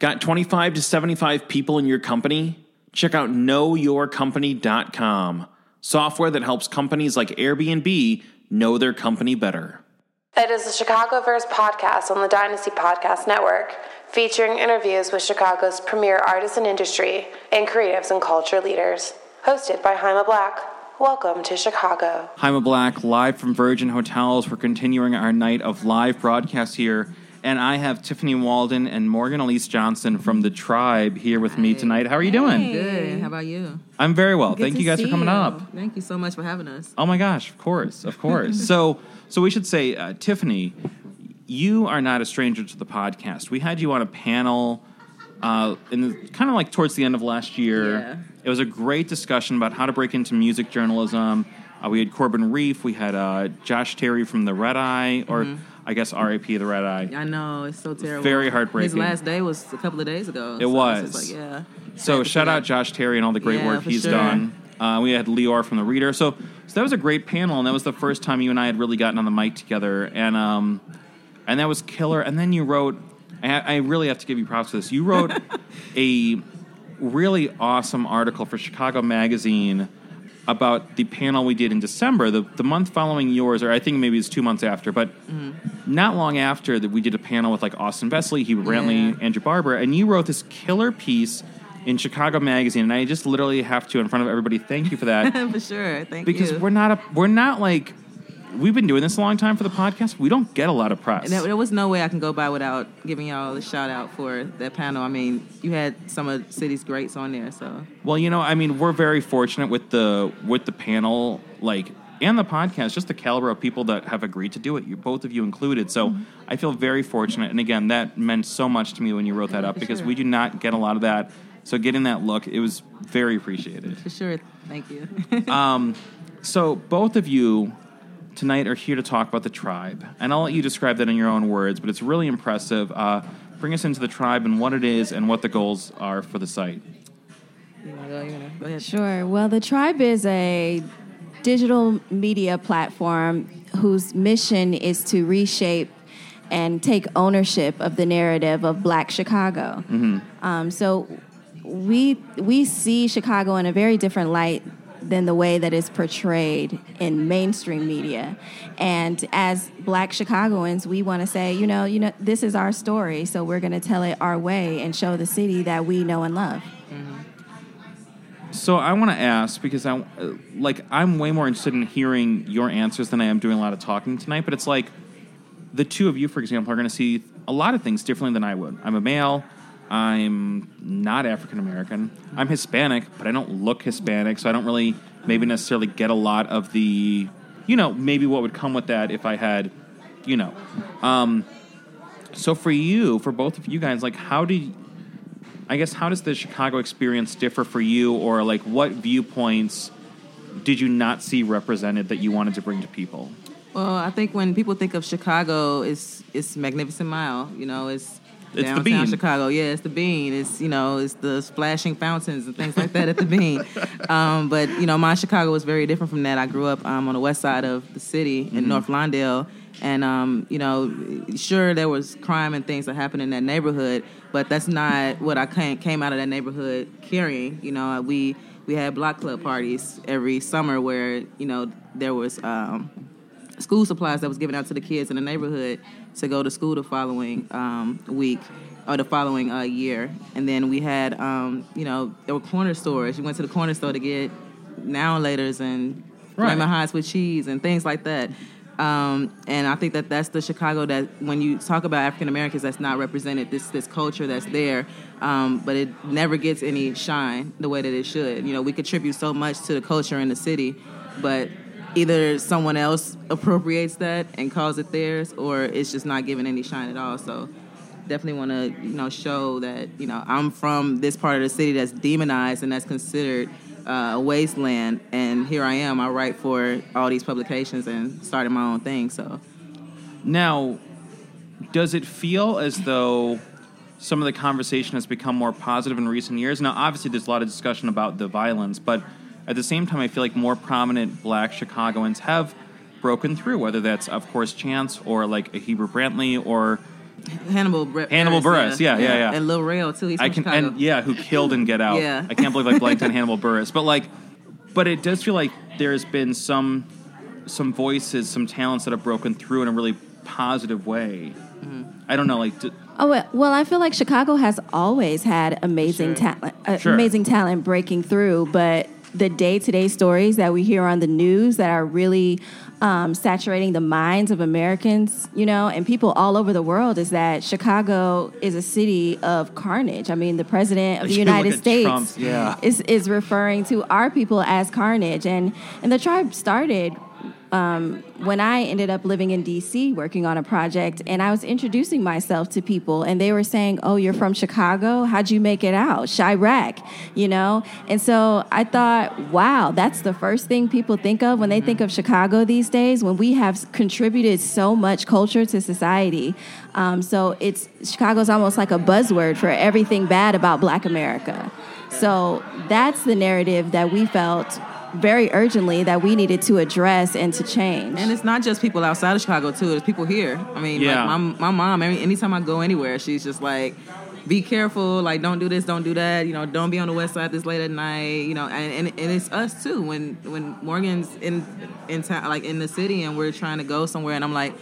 Got 25 to 75 people in your company? Check out knowyourcompany.com, software that helps companies like Airbnb know their company better. It is the Chicagoverse podcast on the Dynasty Podcast Network, featuring interviews with Chicago's premier artists and industry and creatives and culture leaders. Hosted by Jaime Black. Welcome to Chicago. Jaime Black, live from Virgin Hotels. We're continuing our night of live broadcasts here. And I have Tiffany Walden and Morgan Elise Johnson from The Tribe here with me tonight. How are you doing? Good. How about you? I'm very well. Good Thank you guys for coming you. up. Thank you so much for having us. Oh my gosh, of course, of course. so, so we should say, uh, Tiffany, you are not a stranger to the podcast. We had you on a panel, uh, in kind of like towards the end of last year. Yeah. It was a great discussion about how to break into music journalism. Uh, we had Corbin Reiff. We had uh, Josh Terry from the Red Eye, or Mm-hmm. I guess RAP the Red Eye. I know it's so terrible. Very heartbreaking. His last day was a couple of days ago. It so was. Like, yeah. So shout out. Josh Terry and all the great Yeah, work he's sure. done. Uh, we had Leor from the Reader. So so that was a great panel, and that was the first time you and I had really gotten on the mic together, and um, and that was killer. And then you wrote. I, I really have to give you props for this. You wrote a really awesome article for Chicago Magazine about the panel we did in December, the, the month following yours, or I think maybe it's two months after, but mm-hmm. not long after that we did a panel with like Austin Vesely, Hebru Brantley, Yeah. Andrew Barber, and you wrote this killer piece in Chicago Magazine, and I just literally have to, in front of everybody, thank you for that for sure. Thank because you. Because we're not a we're not like we've been doing this a long time for the podcast. We don't get a lot of press. There, there was no way I can go by without giving y'all a shout out for that panel. I mean, you had some of city's greats on there, so Well, you know, I mean, we're very fortunate with the with the panel, like, and the podcast, just the caliber of people that have agreed to do it. You, both of you included. So Mm-hmm. I feel very fortunate. And again, that meant so much to me when you wrote that up for because sure. we do not get a lot of that. So getting that look, it was very appreciated. for sure. Thank you. So both of you tonight are here to talk about the tribe, and I'll let you describe that in your own words. But it's really impressive. Uh, bring us into the tribe and what it is and what the goals are for the site. you wanna go? You wanna go ahead? Sure. Well, the tribe is a digital media platform whose mission is to reshape and take ownership of the narrative of Black Chicago. Um, so we we see Chicago in a very different light than the way that it's portrayed in mainstream media. And as Black Chicagoans, we want to say, you know, you know, this is our story, so we're going to tell it our way and show the city that we know and love. So I want to ask because I like I'm way more interested in hearing your answers than I am doing a lot of talking tonight. But it's like the two of you, for example, are going to see a lot of things differently than I would. I'm a male. I'm not African American. I'm Hispanic, but I don't look Hispanic, so I don't really maybe necessarily get a lot of the, you know, maybe what would come with that if I had, you know. Um, so for you, for both of you guys, like how do I guess how does the Chicago experience differ for you, or like what viewpoints did you not see represented that you wanted to bring to people? Well, I think when people think of Chicago, it's it's Magnificent Mile. You know, it's It's the downtown Bean. Chicago. Yeah, it's the Bean. It's you know, it's the splashing fountains and things like that at the Bean. Um, but you know, my Chicago was very different from that. I grew up um, on the west side of the city Mm-hmm. in North Lawndale, and um, you know, sure there was crime and things that happened in that neighborhood, but that's not what I came came out of that neighborhood carrying. You know, we we had block club parties every summer where you know there was. Um, school supplies that was given out to the kids in the neighborhood to go to school the following um, week or the following uh, year. And then we had, um, you know, there were corner stores. You went to the corner store to get now and laters and Right. hots with cheese and things like that. Um, and I think that that's the Chicago that when you talk about African Americans, that's not represented. This this culture that's there, um, but it never gets any shine the way that it should. You know, we contribute so much to the culture in the city, but either someone else appropriates that and calls it theirs, or it's just not given any shine at all. So definitely want to you know show that you know I'm from this part of the city that's demonized and that's considered uh, a wasteland, and here I am. I write for all these publications and started my own thing. So Now, does it feel as though some of the conversation has become more positive in recent years? Now, obviously, there's a lot of discussion about the violence, but at the same time, I feel like more prominent black Chicagoans have broken through, whether that's, of course, Chance or like a Hebru Brantley or Hannibal Bre- Hannibal Buress, yeah, yeah, yeah. and Lil Rel too. He's from I can Chicago. and yeah, who killed and Get Out. Yeah. I can't believe I blanked on Hannibal Buress, but like, but it does feel like there's been some some voices, some talents that have broken through in a really positive way. Mm-hmm. I don't know, like. d- Oh well, well, I feel like Chicago has always had amazing Sure. talent, uh, Sure. amazing talent breaking through. But the day-to-day stories that we hear on the news that are really um, saturating the minds of Americans, you know, and people all over the world, is that Chicago is a city of carnage. I mean, the president of the You United States yeah. is is referring to our people as carnage, and and the tribe started um, when I ended up living in DC working on a project, and I was introducing myself to people, and they were saying, "Oh, you're from Chicago? How'd you make it out? Chiraq, you know?" And so I thought, "Wow, that's the first thing people think of when they think of Chicago these days. When we have contributed so much culture to society, um, so it's Chicago's almost like a buzzword for everything bad about Black America." So that's the narrative that we felt very urgently that we needed to address and to change. And it's not just people outside of Chicago too. It's people here. I mean, Yeah. like my my mom. Every, anytime I go anywhere, she's just like, "Be careful. Like, don't do this. Don't do that. You know, don't be on the west side this late at night. You know." And and, and it's us too. When when Morgan's in in town, like in the city, and we're trying to go somewhere, and I'm like.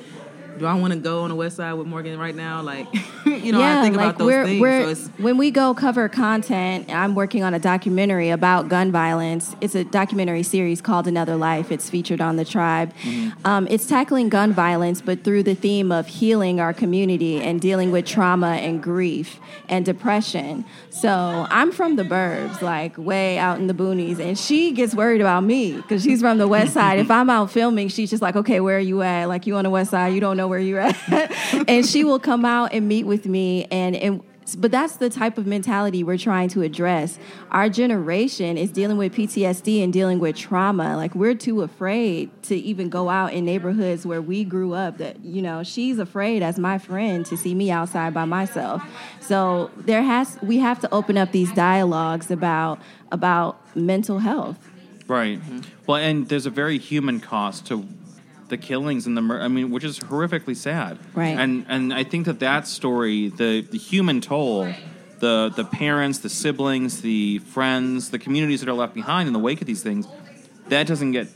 Do I want to go on the west side with Morgan right now? Like, you know, I think about those we're, things. We're, so when we go cover content, I'm working on a documentary about gun violence. It's a documentary series called Another Life. It's featured on the tribe. Mm-hmm. Um, it's tackling gun violence, but through the theme of healing our community and dealing with trauma and grief and depression. So I'm from the burbs, like way out in the boonies, and she gets worried about me because she's from the west side. if I'm out filming, she's just like, okay, where are you at? Like you on the west side, you don't know where you're at, and she will come out and meet with me, and and but that's the type of mentality we're trying to address. Our generation is dealing with PTSD and dealing with trauma. Like we're too afraid to even go out in neighborhoods where we grew up. That you know, she's afraid as my friend to see me outside by myself. So there has we have to open up these dialogues about about mental health. Right. Mm-hmm. Well, and there's a very human cost to the killings and the mur- I mean, which is horrifically sad. Right. And and I think that that story, the the human toll, the the parents, the siblings, the friends, the communities that are left behind in the wake of these things, that doesn't get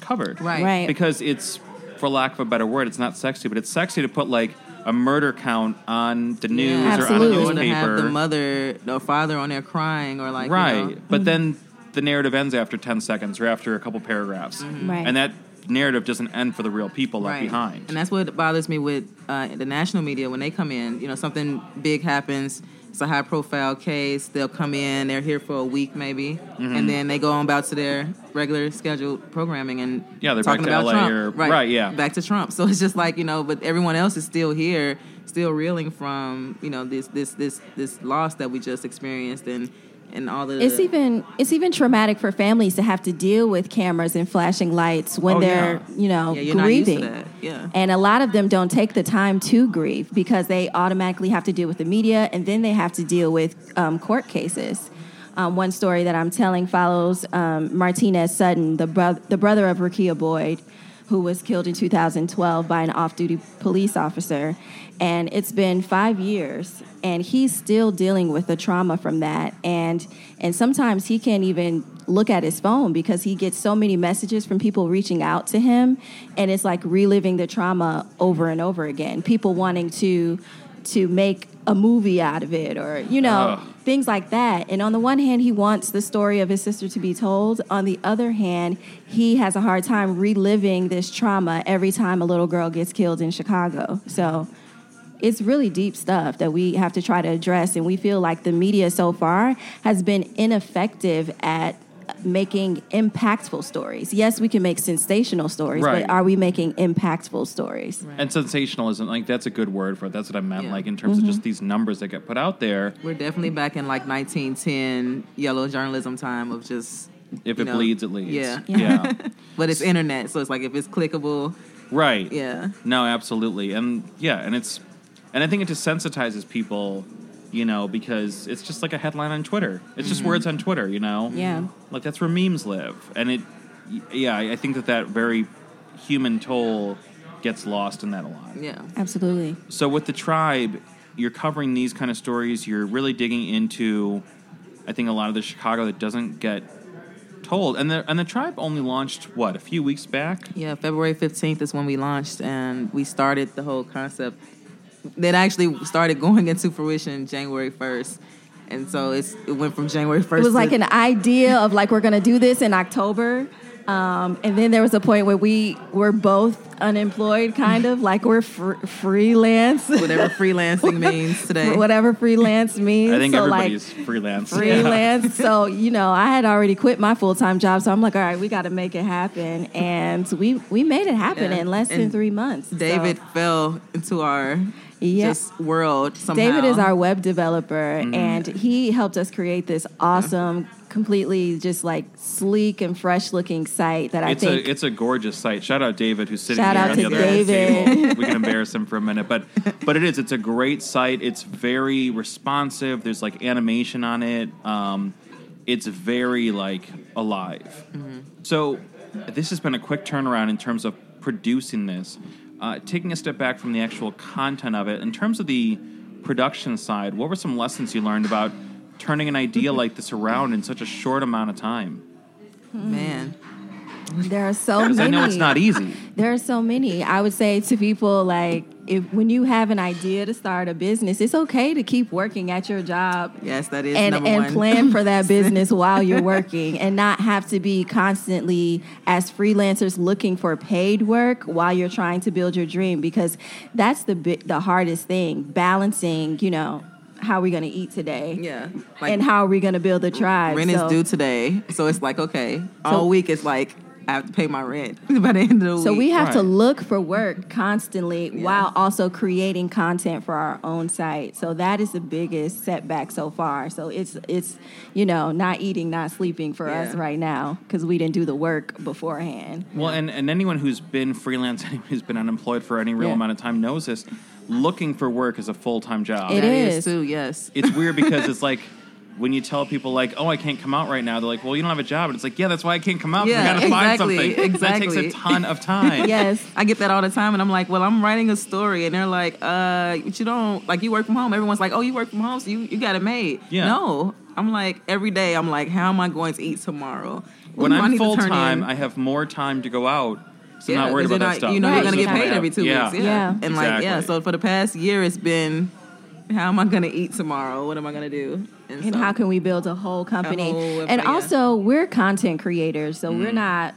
covered. Right. Right. Because it's, for lack of a better word, it's not sexy, but it's sexy to put like a murder count on the news or on a Absolutely. or newspaper. have the mother or father on there crying or like you right. know, But mm-hmm. then the narrative ends after 10 seconds or after a couple paragraphs. Mm-hmm. Mm-hmm. Right. And that narrative doesn't end for the real people left behind. And that's what bothers me with uh, the national media when they come in. You know, something big happens. It's a high profile case. They'll come in. They're here for a week maybe, Mm-hmm. and then they go on about to their regular scheduled programming and Yeah, they're talking back to about LA Trump. or- right, right, yeah. back to Trump. So it's just like you know, but everyone else is still here, still reeling from you know this this this this loss that we just experienced and and all the It's even it's even traumatic for families to have to deal with cameras and flashing lights when Oh, they're yeah. you know Yeah, you're not used to grieving. that. Yeah. And a lot of them don't take the time to grieve because they automatically have to deal with the media and then they have to deal with um, court cases. Um, one story that I'm telling follows um, Martinez Sutton, the, bro- the brother of Rekia Boyd, who was killed in 2012 by an off duty police officer. And it's been five years, and he's still dealing with the trauma from that. And, and sometimes he can't even look at his phone because he gets so many messages from people reaching out to him, and it's like reliving the trauma over and over again. People wanting to to make a movie out of it, or you know, Ugh. things like that. And on the one hand, he wants the story of his sister to be told. On the other hand, he has a hard time reliving this trauma every time a little girl gets killed in Chicago. So it's really deep stuff that we have to try to address. And we feel like the media so far has been ineffective at making impactful stories. Yes, we can make sensational stories, Right. but are we making impactful stories? And sensationalism, like that's a good word for it. That's what I meant, Yeah. like in terms of just mm-hmm. these numbers that get put out there. We're definitely back in like 1910 yellow journalism time of just. If it know, bleeds, it leads. Yeah. Yeah. But it's internet, so it's like if it's clickable, right. yeah. No, absolutely. And yeah, and it's and I think it desensitizes people, you know, because it's just like a headline on Twitter. It's just mm-hmm. words on Twitter, you know? Yeah. Like that's where memes live. And it yeah, I I think that that very human toll gets lost in that a lot. Yeah. Absolutely. So with the tribe, you're covering these kind of stories. You're really digging into, I think, a lot of the Chicago that doesn't get told. And the and the tribe only launched what a few weeks back. Yeah, February 15th is when we launched and we started the whole concept. That actually started going into fruition January 1st. And so it's it went from January 1st It was to- like an idea of like we're gonna do this in October. Um, and then there was a point where we were both unemployed, kind of like we're fr- freelance, whatever freelancing means today. whatever freelance means. I think so like everybody's freelance. freelance. so you know, I had already quit my full time job, so I'm like, all right, we got to make it happen, and we we made it happen Yeah. in less than three months. So- David fell into our Yeah. just world somehow. David is our web developer, Mm-hmm. and he helped us create this awesome, completely just like sleek and fresh looking site that I It's think a it's a gorgeous site. Shout out David who's sitting Shout here on the other end of the David. table. We can embarrass him for a minute, but but it is. It's a great site. It's very responsive. There's like animation on it. Um, it's very like alive. So this has been a quick turnaround in terms of producing this. Uh, taking a step back from the actual content of it, in terms of the production side, what were some lessons you learned about turning an idea like this around in such a short amount of time? man. there are so many. I know it's not easy. There are so many. I would say to people like, if when you have an idea to start a business, it's okay to keep working at your job Yes, that is and and one. plan for that business while you're working and not have to be constantly as freelancers looking for paid work while you're trying to build your dream because that's the bi- the hardest thing balancing you know how are we going to eat today Yeah. Like and how are we going to build a tribe rent is So- due today. So it's like, okay, So- all week it's like I have to pay my rent by the end of the So week. we have to look for work constantly while also creating content for our own site. So that is the biggest setback so far. So it's it's you know not eating, not sleeping for us right now because we didn't do the work beforehand. Well, and, and anyone who's been freelance, anyone who's been unemployed for any real Yeah. amount of time knows this. Looking for work is a full time job. It That is is. too, yes. It's weird because it's like when you tell people like, "Oh, I can't come out right now," they're like, "Well, you don't have a job," and it's like, "Yeah, that's why I can't come out. Yeah, I gotta find something. exactly, something." That takes a ton of time. Yes. I get that all the time, and I'm like, well, I'm writing a story, and they're like, uh, but you don't like you work from home. Everyone's like, oh, you work from home, so you, you got it made. Yeah. No, I'm like every day. I'm like, how am I going to eat tomorrow? When I I'm full time. I have more time to go out, so Yeah, not worried 'cause about you're that stuff. You know Right. you're gonna get paid every two yeah. weeks. Yeah. yeah. and like yeah. So for the past year, it's been how am I gonna eat tomorrow? What am I gonna do? And so- how can we build a whole company? whole and also, we're content creators, so we're mm. not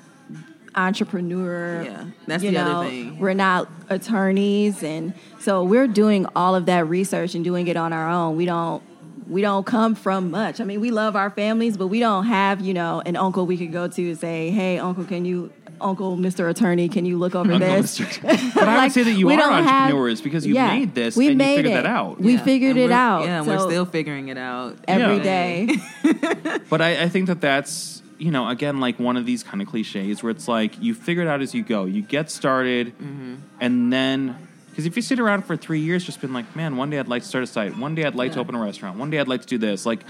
entrepreneur. Yeah, that's the other thing. We're not attorneys, and so we're doing all of that research and doing it on our own. We don't. We don't come from much. I mean, we love our families, but we don't have, you know, an uncle we could go to and say, "Hey, uncle, can you, uncle, Mr. Attorney, can you look over Uncle this?" Mr. But I would Like, say that you we are don't have- entrepreneurs because you Yeah, made this we and you made figured it. that out. We Yeah, figured and it we're- out. Yeah, and So we're still figuring it out every Yeah. day. But I, I think that that's you know again like one of these kind of cliches where it's like you figure it out as you go. You get started, Mm-hmm. and then because if you sit around for three years, just been like, man, one day I'd like to start a site. One day I'd like to Yeah. open a restaurant. One day I'd like to do this. Like,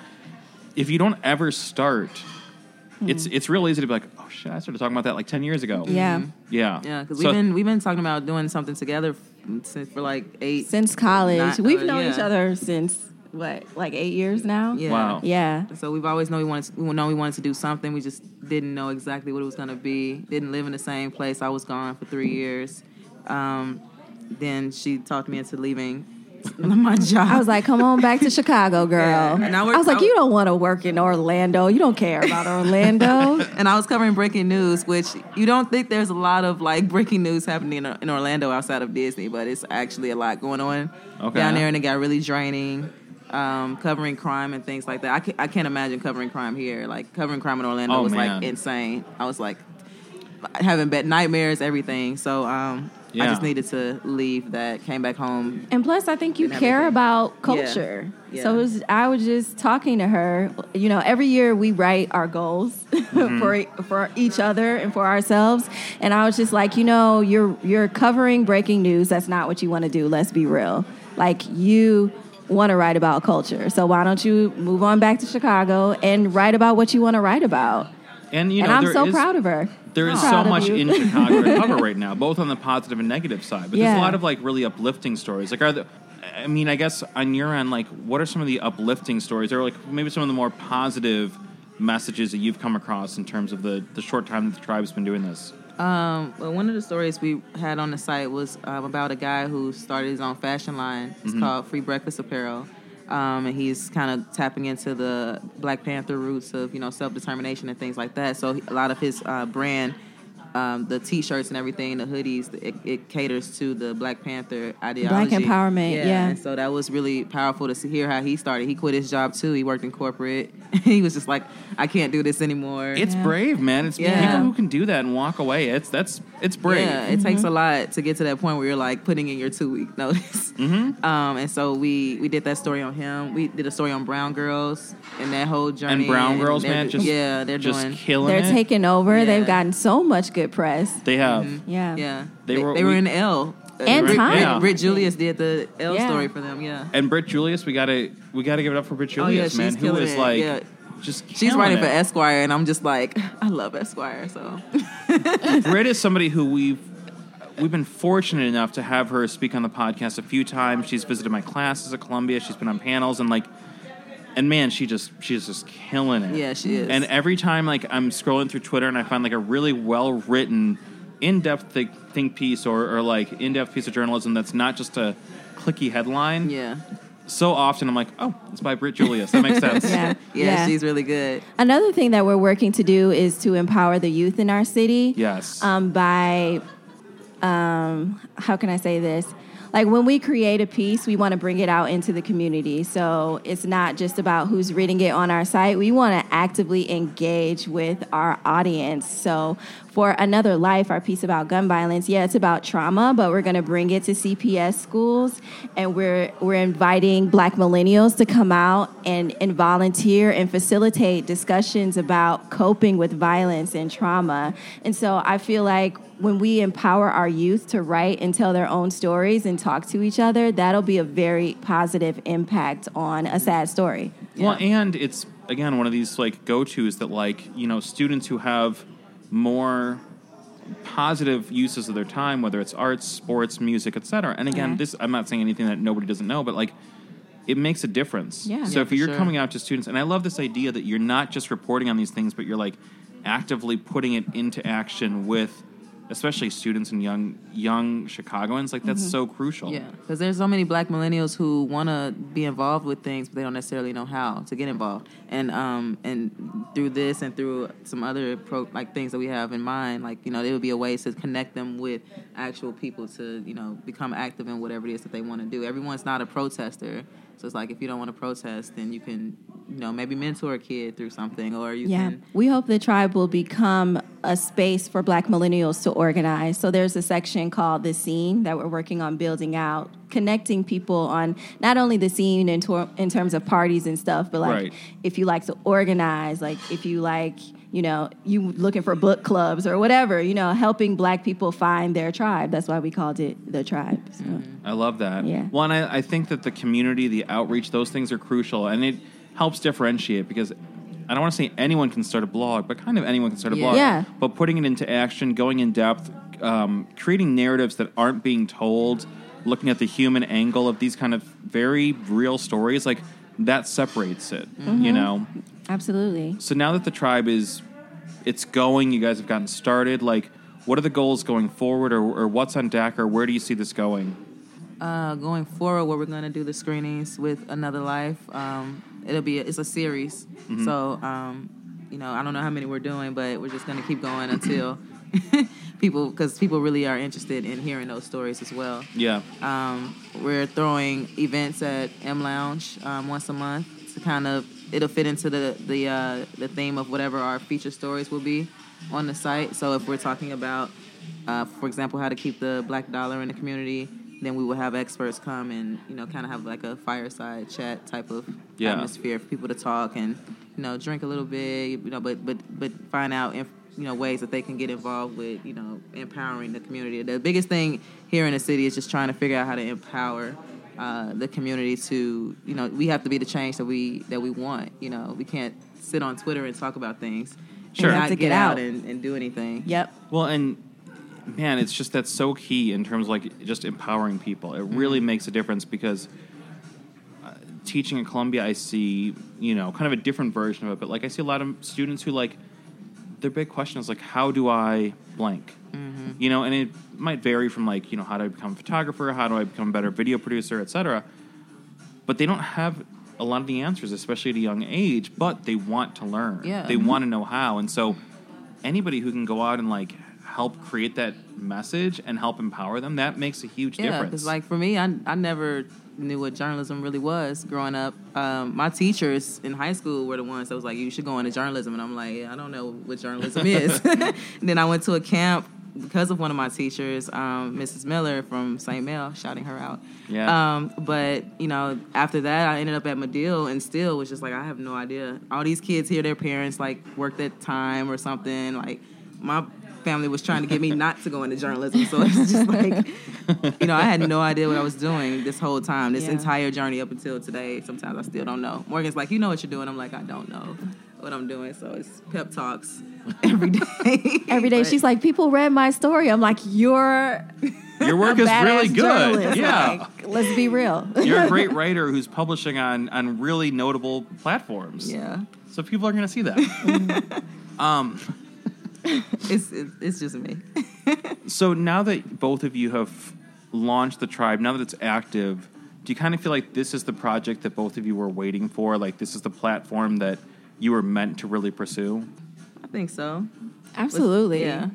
if you don't ever start, it's it's real easy to be like, shit, I started talking about that like ten years ago. Yeah. yeah, Yeah, because So- we've been we've been talking about doing something together since for like eight. Since college, Not- we've uh, known yeah. each other since what, like eight years now. Yeah. Wow. Yeah. So we've always known we wanted to, we know we wanted to do something. We just didn't know exactly what it was going to be. Didn't live in the same place. I was gone for three years. Um, then she talked me into leaving my job. I was like, come on back to Chicago, girl. Yeah. And I worked- I was like, I- you don't want to work in Orlando. You don't care about Orlando. and I was covering breaking news, which you don't think there's a lot of like breaking news happening in, in Orlando outside of Disney, but it's actually a lot going on Okay. down there, and it got really draining. Um, covering crime and things like that. I can't, I can't imagine covering crime here. Like covering crime in Orlando Oh, was man. like insane. I was like having bad nightmares, everything. So um, I just needed to leave that. Came back home. and plus, I think you care everything. about culture. Yeah. So it was, I was just talking to her. You know, every year we write our goals Mm-hmm. for for each other and for ourselves. And I was just like, you know, you're you're covering breaking news. That's not what you want to do. Let's be real. Like you want to write about culture. So why don't you move on back to Chicago and write about what you want to write about? and you know and I'm so is- proud of her. There is Proud so much you. in Chicago to cover right now, both on the positive and negative side. But there's a lot of like really uplifting stories. Like, are the, I mean, I guess on your end, like, what are some of the uplifting stories, or like maybe some of the more positive messages that you've come across in terms of the the short time that the tribe's been doing this? Um, well, one of the stories we had on the site was um, about a guy who started his own fashion line. It's called Free Breakfast Apparel. Um, and he's kind of tapping into the Black Panther roots of you know self determination and things like that. So a lot of his uh, brand, um, the T-shirts and everything, the hoodies, it, it caters to the Black Panther ideology, Black empowerment, yeah. And so that was really powerful to see, hear how he started. He quit his job too. He worked in corporate. he was just like, I can't do this anymore. It's Yeah. brave, man. It's Yeah. people who can do that and walk away. It's that's it's brave. Yeah, it takes a lot to get to that point where you're like putting in your two week notice. Mm-hmm. Um, and so we we did that story on him. We did a story on brown girls and that whole journey. And brown girls, they're- man, just yeah, they're just doing. killing They're it. taking over. Yeah. They've gotten so much good press. they have. Mm-hmm. Yeah. Yeah, They they, were- they were we- in Elle. And Britt, Time. Yeah. Britt Julious did the Elle Yeah. story for them. Yeah, And Britt Julious, we gotta we gotta give it up for Britt Oh, yeah, Julious, man, she's who it. like Yeah. just she's writing it. for Esquire, and I'm just like, I love Esquire. So Britt is somebody who we've we've been fortunate enough to have her speak on the podcast a few times. She's visited my classes at Columbia. She's been on panels and like, and man, she just she's just killing it. yeah, she is. And every time like I'm scrolling through Twitter and I find like a really well written, in depth think, think piece or, or like in depth piece of journalism that's not just a clicky headline. yeah. So often I'm like, oh, it's by Britt Julious. That makes sense. Yeah. yeah, she's really good. Another thing that we're working to do is to empower the youth in our city. Yes. Um, by, um, how can I say this? Like when we create a piece, we want to bring it out into the community. So it's not just about who's reading it on our site. We want to actively engage with our audience. So for Another Life, our piece about gun violence, yeah, it's about trauma, but we're going to bring it to CPS schools, and we're we're inviting Black millennials to come out and and volunteer and facilitate discussions about coping with violence and trauma. And so I feel like when we empower our youth to write and tell their own stories and talk to each other, that'll be a very positive impact on a sad story. Well, and it's again one of these like go tos that like you know students who have more positive uses of their time, whether it's arts, sports, music, etc. And again, this I'm not saying anything that nobody doesn't know, but like it makes a difference. Yeah. So Yeah, if you're sure. coming out to students, and I love this idea that you're not just reporting on these things, but you're like actively putting it into action with especially students and young young Chicagoans. Like that's so crucial. Yeah, because there's so many black millennials who want to be involved with things, but they don't necessarily know how to get involved. And um and through this and through some other pro like things that we have in mind, like you know, there would be a way to connect them with actual people to you know become active in whatever it is that they want to do. Everyone's not a protester, so it's like if you don't want to protest, then you can you know maybe mentor a kid through something, or you Yeah, can we hope the tribe will become a space for Black millennials to organize. So there's a section called the scene that we're working on building out, connecting people on not only the scene in, tor- in terms of parties and stuff, but like Right. if you like to organize, like if you like, you know, you looking for book clubs or whatever, you know, helping Black people find their tribe. That's why we called it the tribe. So. I love that. Yeah. Well, and I, I think that the community, the outreach, those things are crucial, and it helps differentiate because I don't want to say anyone can start a blog, but kind of anyone can start a Yeah. blog. Yeah. But putting it into action, going in depth, um, creating narratives that aren't being told, looking at the human angle of these kind of very real stories, like that separates it. Mm-hmm. You know. Absolutely. So now that the tribe is, it's going. You guys have gotten started. Like, what are the goals going forward, or, or what's on deck, or where do you see this going? uh, going forward, where we're going to do the screenings with Another Life. Um, it'll be it's a series, so um, you know I don't know how many we're doing, but we're just going to keep going until people because people really are interested in hearing those stories as well. Yeah. Um, we're throwing events at M Lounge um, once a month to kind of it'll fit into the the uh, the theme of whatever our feature stories will be on the site. So if we're talking about, uh, for example, how to keep the black dollar in the community, then we will have experts come and you know kind of have like a fireside chat type of Yeah. atmosphere for people to talk and you know drink a little bit, you know, but but but find out. Inf- you know ways that they can get involved with you know empowering the community. The biggest thing here in the city is just trying to figure out how to empower uh, the community to you know we have to be the change that we that we want. You know we can't sit on Twitter and talk about things Sure. and not have to get, get out out. and, and do anything. Yep. Well, and man, it's just that's so key in terms of like just empowering people. It really Mm-hmm. makes a difference because uh, teaching at Columbia, I see you know kind of a different version of it. But like I see a lot of students who like their big question is like, how do I blank? Mm-hmm. You know, and it might vary from like you know how do I become a photographer, how do I become a better video producer, etc. But they don't have a lot of the answers, especially at a young age. But they want to learn. Yeah. They Mhm. want to know how, and so anybody who can go out and like help create that message and help empower them, that makes a huge Yeah, difference. because like for me, I I never knew what journalism really was growing up. Um, my teachers in high school were the ones that was like, "You should go into journalism," and I'm like, yeah, "I don't know what journalism is." and then I went to a camp because of one of my teachers, um, Mrs. Miller from St. Mel, shouting her out. Yeah. Um, but you know, after that, I ended up at Medill, and still was just like, I have no idea. All these kids here, their parents like worked at time or something. Like my family was trying to get me not to go into journalism, so it's just like, you know, I had no idea what I was doing this whole time, this Yeah. entire journey up until today. Sometimes I still don't know. Morgan's like, you know what you're doing. I'm like, I don't know what I'm doing. So it's pep talks every day. Every day But- she's like, people read my story. I'm like, you're Your work a is really good. journalist. Yeah. Like, let's be real. You're a great writer who's publishing on, on really notable platforms. yeah, So people are going to see that. um, it's it's, it's just me. so now that both of you have launched the tribe, now that it's active, do you kind of feel like this is the project that both of you were waiting for? Like this is the platform that you were meant to really pursue? I think so. Absolutely. Yeah.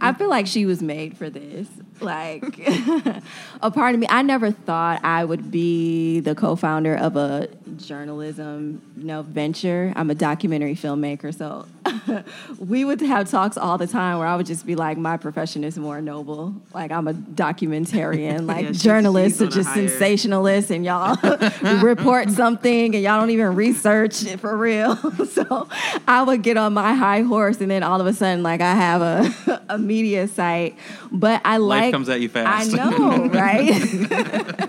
I feel like she was made for this. Like, a part of me, I never thought I would be the co founder of a journalism you know, venture. I'm a documentary filmmaker. So we would have talks all the time where I would just be like, my profession is more noble. Like, I'm a documentarian. Like, Yeah, journalists are just hire- sensationalists, and y'all report something and y'all don't even research it for real. so I would get on my high horse, and then all of a sudden, like, I have a, a media site. But I Life like. comes at you fast. I know, right?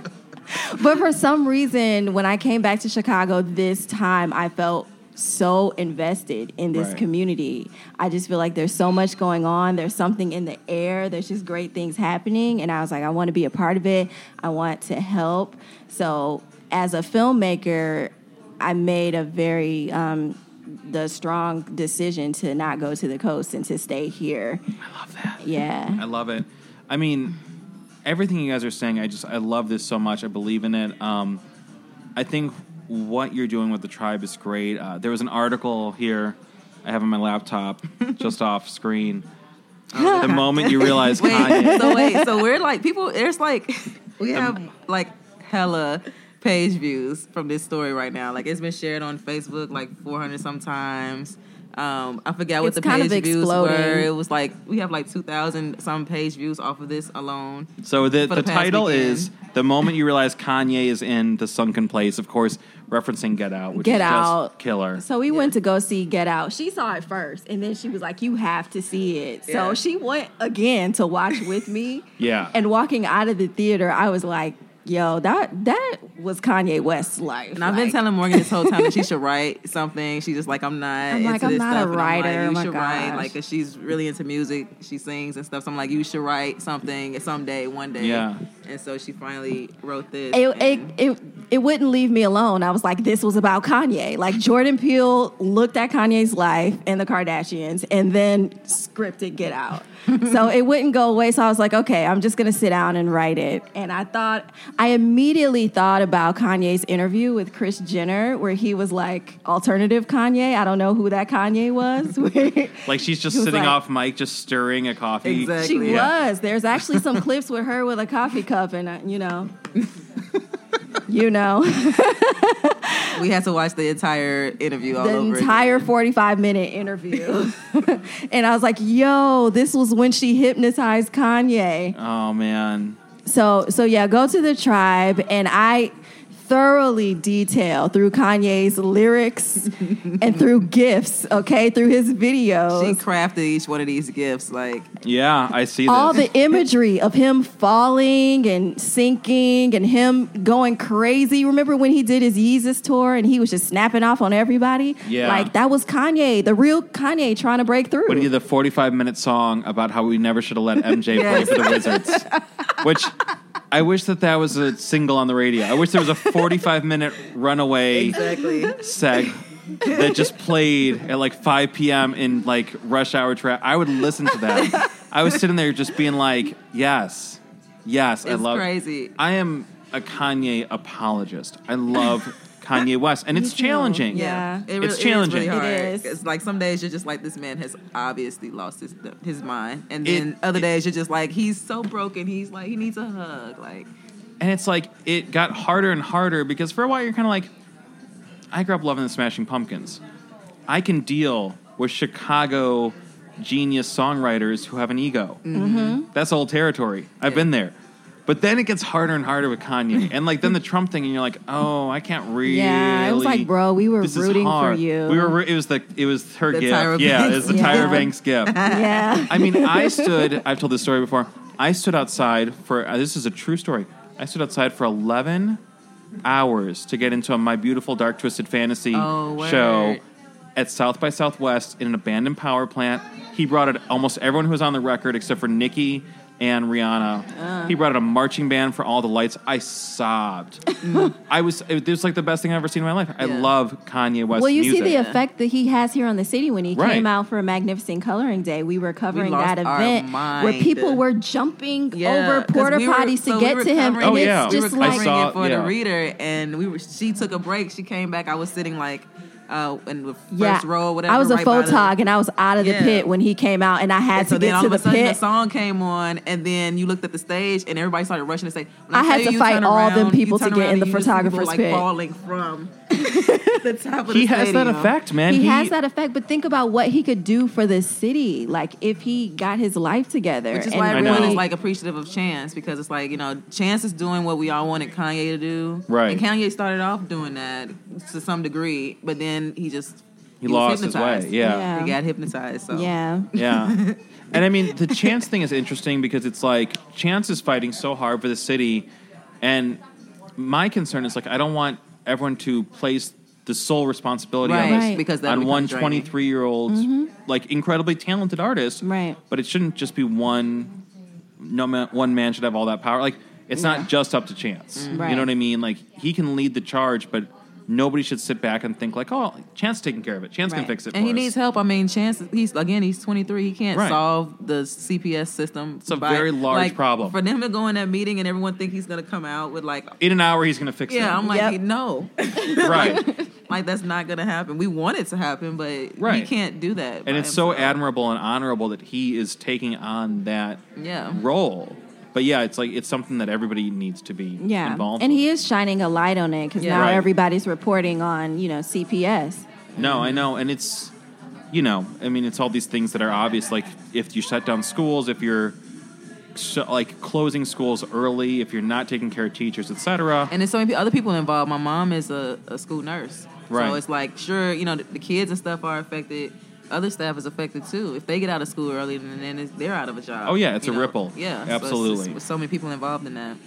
But for some reason, when I came back to Chicago this time, I felt so invested in this Right. community. I just feel like there's so much going on. There's something in the air. There's just great things happening. And I was like, I want to be a part of it. I want to help. So, as a filmmaker, I made a very um, the strong decision to not go to the coast and to stay here. I love that. Yeah. I love it. I mean, everything you guys are saying, I just I love this so much. I believe in it. Um, I think what you're doing with the tribe is great. Uh, there was an article here I have on my laptop, just off screen. the moment you realize Wait, Kanye, so wait, so we're like people. There's like we have like hella page views from this story right now. Like it's been shared on Facebook like 400 sometimes. Um, I forgot what It's the kind page of views exploding. were. It was like we have like 2,000 some page views off of this alone. So the, the, the title weekend. is the moment you realize Kanye is in the sunken place. Of course, referencing Get Out, which Get is Out. just killer. So we went to go see Get Out. She saw it first, and then she was like, "You have to see it." So Yeah. she went again to watch with me. Yeah. And walking out of the theater, I was like, "Yo, that that was Kanye West's life." And I've been telling Morgan this whole time that she should write something. She's just like, I'm not. I'm like, I'm this not a stuff. And I'm like, writer. you Oh my should write, gosh. like, 'cause she's really into music. She sings and stuff. So I'm like, you should write something someday, one day. Yeah. And so she finally wrote this. It, it, and- it, it wouldn't leave me alone. I was like, this was about Kanye. Like, Jordan Peele looked at Kanye's life and the Kardashians and then scripted Get Out. so it wouldn't go away. So I was like, okay, I'm just going to sit down and write it. And I thought, I immediately thought about Kanye's interview with Kris Jenner, where he was like, alternative Kanye. I don't know who that Kanye was. like she's just sitting like- off mic, just stirring a coffee. Exactly. She Yeah. was. There's actually some clips with her with a coffee cup, and uh, you know, you know, we had to watch the entire interview all the over. entire again. 45 minute interview, and I was like, "Yo, this was when she hypnotized Kanye." Oh man. So, so yeah, go to the tribe, and I thoroughly detailed through Kanye's lyrics and through gifts, okay, through his videos. She crafted each one of these gifts. Like Yeah, I see All this. the imagery of him falling and sinking and him going crazy. Remember when he did his Yeezus tour and he was just snapping off on everybody? Yeah. Like that was Kanye, the real Kanye trying to break through. when he did the 45 minute song about how we never should have let MJ play for the Wizards, which I wish that that was a single on the radio. I wish there was a 45 minute runaway exactly. seg that just played at like 5 p.m. in like rush hour traffic. I would listen to that. I was sitting there just being like, yes, yes, I It's love crazy. I am a Kanye apologist. I love Kanye West, and Me it's too. challenging. Yeah. It really, It's it is challenging. really It hard. is. It's like some days you're just like this man has obviously lost his his mind, and It- then other it- days you're just like he's so broken. He's like he needs a hug. Like And it's like it got harder and harder because for a while you're kind of like, I grew up loving the Smashing Pumpkins. I can deal with Chicago genius songwriters who have an ego. Mm-hmm. That's old territory. I've Yeah. been there. But then it gets harder and harder with Kanye, and like then the Trump thing, and you're like, oh, I can't really. Yeah, it was like, bro, we were this is rooting for hard. you. We were. It was the. It was her The gift. Tyra yeah, it was the gift. Tyra Banks gift. yeah. I mean, I stood. I've told this story before. I stood outside for. Uh, this is a true story. I stood outside for eleven hours to get into a My Beautiful Dark Twisted Fantasy Oh, show at South by Southwest in an abandoned power plant. He brought it almost everyone who was on the record except for Nicki and Rihanna. Uh. He brought out a marching band for all the lights. I sobbed. I was. It was like the best thing I've ever seen in my life. I Yeah. love Kanye West. Well, you music. see the effect that he has here on the city when he Right. came out for a magnificent coloring day. We were covering lost that our event where mind. people were jumping Yeah, over 'cause porta we were- potties to so we get were to him, covering and Oh, it- yeah. it's we just were I like covering saw- it for yeah. the reader, and we were. She took a break. She came back. I was sitting like uh, in the first yeah. row, whatever. I was a right by the- photog, and I was out of the Yeah. pit when he came out, and I had So to then get all to of the a sudden the song came on, and then you looked at the stage, and everybody started rushing to say, when I had to fight all them around, you people to get around in the and see people, photographer's like, pit. falling from the top of He the has that stadium. effect, man. he, has that effect, but think about what he could do for the city. Like if he got his life together, Which is why everyone know. is like appreciative of Chance because it's like you know Chance is doing what we all wanted Kanye to do, Right. And Kanye started off doing that to some degree, but then he just He was lost his hypnotized. way. Yeah. Yeah. he got hypnotized. So yeah, Yeah. and I mean, the Chance thing is interesting because it's like Chance is fighting so hard for the city. And my concern is like, I don't want everyone to place the sole responsibility right, on this Right. because that on becomes one draining. 23 year old, mm-hmm. like incredibly talented artist. Right. But it shouldn't just be one, no man, one man should have all that power. Like, it's Yeah. not just up to Chance. Right. You know what I mean? Like, he can lead the charge, but nobody should sit back and think like, oh, Chance taking care of it. Chance can fix it. And for he us. needs help. I mean, Chance. He's again. He's 23. He can't Right. solve the CPS system. It's a very large like, problem. for them to go in that meeting and everyone think he's going to come out with like, In an hour, he's going to fix it. yeah. I'm like, Yep. no, right. like that's not going to happen. We want it to happen, but he can't do that. and it's so admirable and honorable that he is taking on that Yeah. role. But yeah, it's like it's something that everybody needs to be yeah. involved. And with. he is shining a light on it because Yeah. now Right. everybody's reporting on you know CPS. no, I know, and it's you know, I mean, it's all these things that are obvious. Like if you shut down schools, if you're sh- like closing schools early, if you're not taking care of teachers, etc. And there's so many other people involved. My mom is a, a school nurse. Right. So it's like, sure, you know, the, the kids and stuff are affected. Other staff is affected too. If they get out of school early, then, then it's, they're out of a job. Oh, yeah, it's a ripple. Yeah, so just- Absolutely. with so many people involved in that.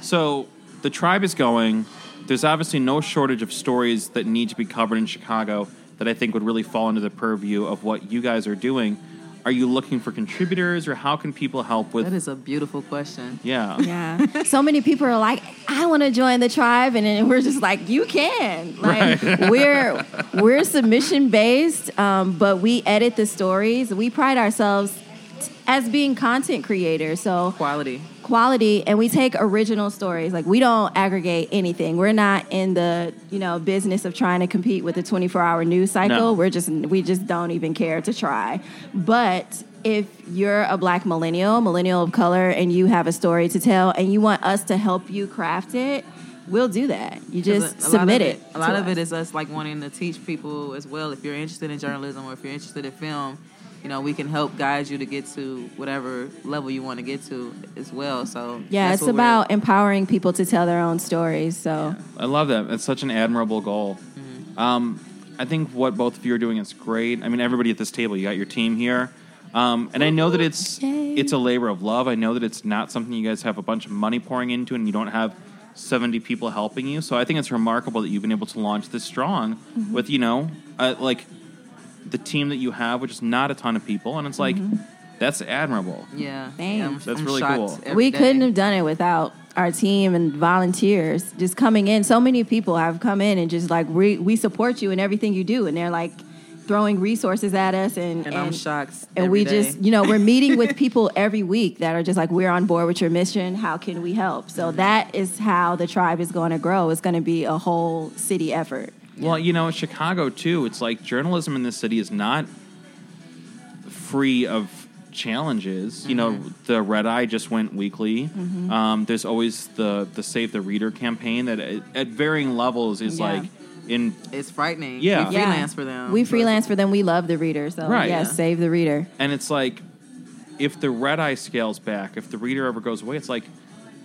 So the tribe is going. There's obviously no shortage of stories that need to be covered in Chicago that I think would really fall into the purview of what you guys are doing. Are you looking for contributors, or how can people help with? That is a beautiful question. yeah, Yeah. so many people are like, I want to join the tribe, and then we're just like, you can. Like we're we're submission based, um, but we edit the stories. We pride ourselves t- as being content creators. So Quality. Quality and we take original stories like we don't aggregate anything we're not in the you know business of trying to compete with the 24 hour news cycle No. we're just we just don't even care to try but if you're a black millennial millennial of color and you have a story to tell and you want us to help you craft it we'll do that you just a- a submit of it A lot to of it us. is us like wanting to teach people as well. If you're interested in journalism or if you're interested in film, you know we can help guide you to get to whatever level you want to get to as well. So Yeah, it's what we're- about empowering people to tell their own stories. So I love that. It's such an admirable goal. Um, I think what both of you are doing is great. I mean, everybody at this table, you got your team here. Um, and I know that it's Yay. it's a labor of love. I know that it's not something you guys have a bunch of money pouring into, and you don't have seventy people helping you. So I think it's remarkable that you've been able to launch this strong with you know uh, like the team that you have, which is not a ton of people, and it's like mm-hmm. that's admirable. Yeah, Thanks. yeah, I'm, That's I'm really cool. we day. couldn't have done it without our team and volunteers just coming in. So many people have come in and just like we we support you in everything you do, and they're like throwing resources at us and and, I'm shocked. and every we day. just you know we're meeting with people every week that are just like we're on board with your mission how can we help so mm-hmm. that is how the tribe is going to grow it's going to be a whole city effort Well, you know, Chicago too. It's like journalism in this city is not free of challenges. You know, mm-hmm. the RedEye just went weekly. Mm-hmm. Um, there's always the the Save the Reader campaign that at, at varying levels is Yeah. like in it's frightening. Yeah. we Yeah. freelance for them. we so freelance for them we love the reader so Right. yes Yeah. save the reader and it's like if the RedEye scales back, if the reader ever goes away, it's like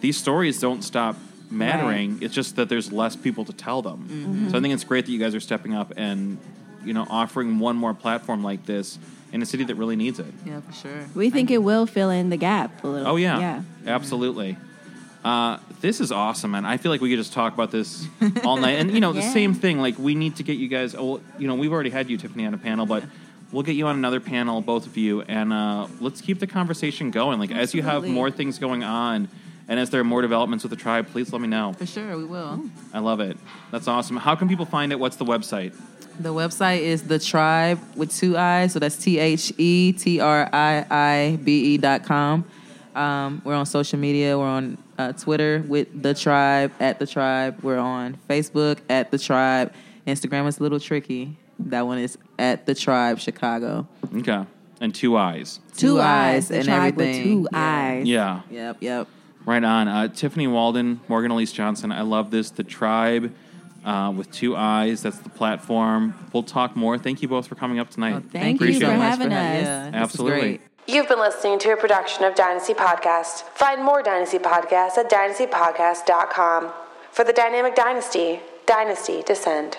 these stories don't stop mattering. It's just that there's less people to tell them. So I think it's great that you guys are stepping up and you know offering one more platform like this in a city that really needs it. Yeah, for sure. we think it will fill in the gap a little Oh yeah, yeah absolutely. Uh, this is awesome, and I feel like we could just talk about this all night. And you know, the Yeah. same thing. Like we need to get you guys. Oh, you know, we've already had you, Tiffany, on a panel, but we'll get you on another panel, both of you, and uh, let's keep the conversation going. Like as you have more things going on, and as there are more developments with the Triibe, please let me know. For sure, we will. I love it. That's awesome. How can people find it? What's the website? The website is the Triibe with two eyes, so that's T H E T R I I B E dot com. Um, we're on social media. We're on uh, Twitter with the Triibe at the Triibe. We're on Facebook at the Triibe. Instagram is a little tricky. That one is at the Triibe Chicago. Okay, and two eyes. two, Two eyes, eyes the and tribe with two Yeah. eyes Yeah. Yep, yep. Right on. Uh, Tiffany Walden, Morgan Elise Johnson. I love this. The Triibe uh, with two eyes. That's the platform. We'll talk more. Thank you both for coming up tonight. Well, thank you Appreciate for it. much having ha- us. Yeah, Absolutely. You've been listening to a production of Dynasty Podcast. Find more Dynasty Podcasts at dynastypodcast.com. For the Dynamic Dynasty, Dynasty Descend.